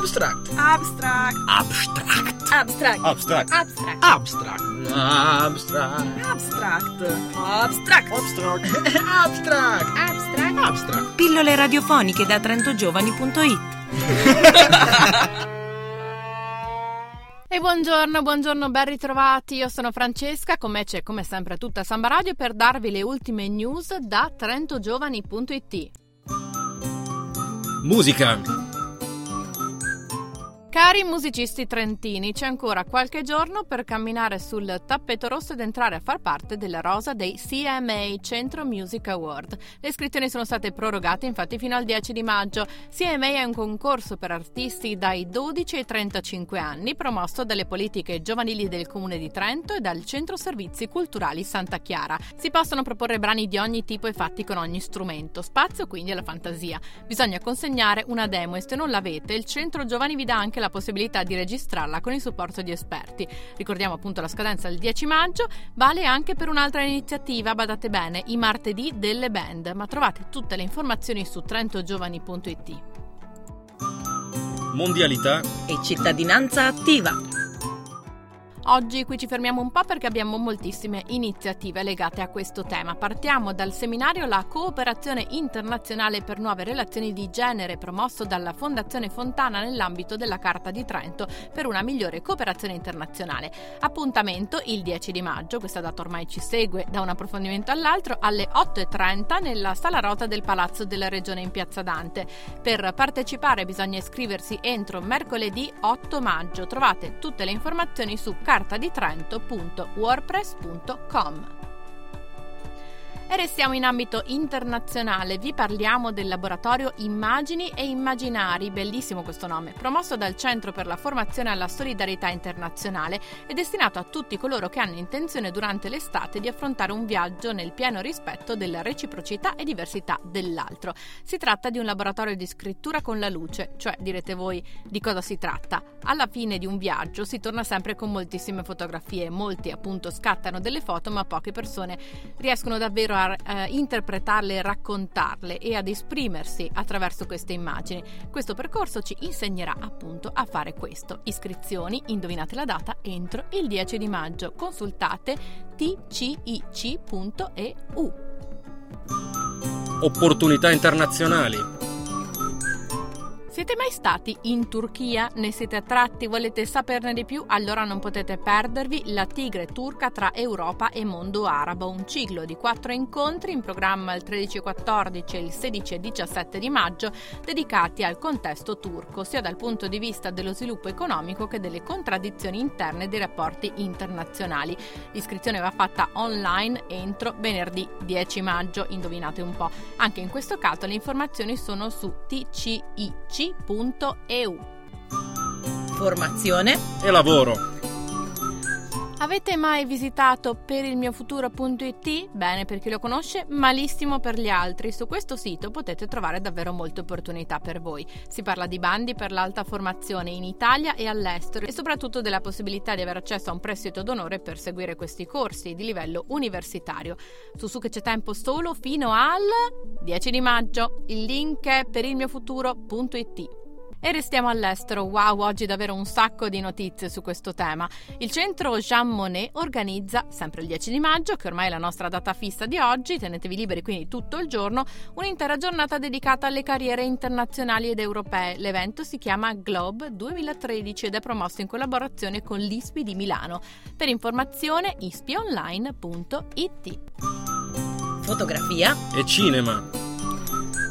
Abstract. Abstract. Abstract. Abstract. Abstract. Abstract. Abstract. Abstract. Abstract. Abstract. Abstract. Abstract. Abstract. Abstract. Pillole radiofoniche da trentogiovani.it E buongiorno, buongiorno, ben ritrovati. Io sono Francesca, con me c'è come sempre tutta Samba Radio per darvi le ultime news da trentogiovani.it. Musica. Cari musicisti trentini, c'è ancora qualche giorno per camminare sul tappeto rosso ed entrare a far parte della rosa dei CMA Centro Music Award. Le iscrizioni sono state prorogate infatti fino al 10 di maggio. CMA è un concorso per artisti dai 12 ai 35 anni promosso dalle politiche giovanili del Comune di Trento e dal Centro Servizi Culturali Santa Chiara. Si possono proporre brani di ogni tipo e fatti con ogni strumento, spazio quindi alla fantasia. Bisogna consegnare una demo e se non l'avete il Centro Giovani vi dà anche la possibilità di registrarla con il supporto di esperti. Ricordiamo appunto la scadenza del 10 maggio, vale anche per un'altra iniziativa, badate bene, i martedì delle band, ma trovate tutte le informazioni su trentogiovani.it. Mondialità. e cittadinanza attiva. Oggi qui ci fermiamo un po' perché abbiamo moltissime iniziative legate a questo tema. Partiamo dal seminario La cooperazione internazionale per nuove relazioni di genere promosso dalla Fondazione Fontana nell'ambito della Carta di Trento per una migliore cooperazione internazionale. Appuntamento il 10 di maggio, questa data ormai ci segue da un approfondimento all'altro, alle 8.30 nella sala rota del Palazzo della Regione in Piazza Dante. Per partecipare bisogna iscriversi entro mercoledì 8 maggio. Trovate tutte le informazioni su cartaditrento.wordpress.com. E restiamo in ambito internazionale, vi parliamo del laboratorio Immagini e Immaginari, bellissimo questo nome, promosso dal Centro per la Formazione alla Solidarietà Internazionale e destinato a tutti coloro che hanno intenzione durante l'estate di affrontare un viaggio nel pieno rispetto della reciprocità e diversità dell'altro. Si tratta di un laboratorio di scrittura con la luce, cioè direte voi di cosa si tratta. Alla fine di un viaggio si torna sempre con moltissime fotografie, molti appunto scattano delle foto ma poche persone riescono davvero a eh, interpretarle raccontarle e ad esprimersi attraverso queste immagini. Questo percorso ci insegnerà appunto a fare questo. Iscrizioni, indovinate la data, entro il 10 di maggio. Consultate tcic.eu. Opportunità internazionali. Siete mai stati in Turchia? Ne siete attratti? Volete saperne di più? Allora non potete perdervi La tigre turca tra Europa e mondo arabo, un ciclo di quattro incontri in programma il 13-14 e il 16-17 di maggio dedicati al contesto turco, sia dal punto di vista dello sviluppo economico che delle contraddizioni interne dei rapporti internazionali. L'iscrizione va fatta online entro venerdì 10 maggio, indovinate un po'. Anche in questo caso le informazioni sono su tcic www.eu. Formazione E lavoro. Avete mai visitato perilmiofuturo.it? Bene per chi lo conosce, malissimo per gli altri. Su questo sito potete trovare davvero molte opportunità per voi. Si parla di bandi per l'alta formazione in Italia e all'estero e soprattutto della possibilità di avere accesso a un prestito d'onore per seguire questi corsi di livello universitario. Su su che c'è tempo solo fino al 10 di maggio. Il link è perilmiofuturo.it. E restiamo all'estero. Wow, oggi davvero un sacco di notizie su questo tema. Il centro Jean Monnet organizza, sempre il 10 di maggio, che ormai è la nostra data fissa di oggi, tenetevi liberi quindi tutto il giorno, un'intera giornata dedicata alle carriere internazionali ed europee. L'evento si chiama Globe 2013 ed è promosso in collaborazione con l'ISPI di Milano. Per informazione ispionline.it. fotografia E cinema.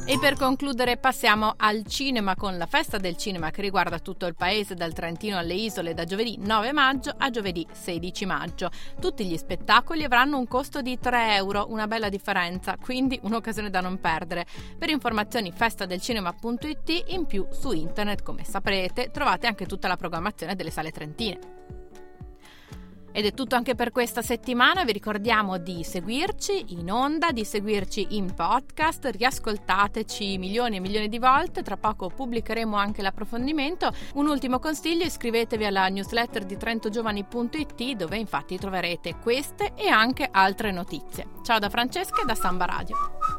E per concludere passiamo al cinema con la festa del cinema che riguarda tutto il paese dal Trentino alle isole da giovedì 9 maggio a giovedì 16 maggio. Tutti gli spettacoli avranno un costo di 3 euro, una bella differenza, quindi un'occasione da non perdere. Per informazioni festadelcinema.it in più su internet, come saprete, trovate anche tutta la programmazione delle sale trentine. Ed è tutto anche per questa settimana, vi ricordiamo di seguirci in onda, di seguirci in podcast, riascoltateci milioni e milioni di volte, tra poco pubblicheremo anche l'approfondimento. Un ultimo consiglio, iscrivetevi alla newsletter di trentogiovani.it dove infatti troverete queste e anche altre notizie. Ciao da Francesca e da Samba Radio.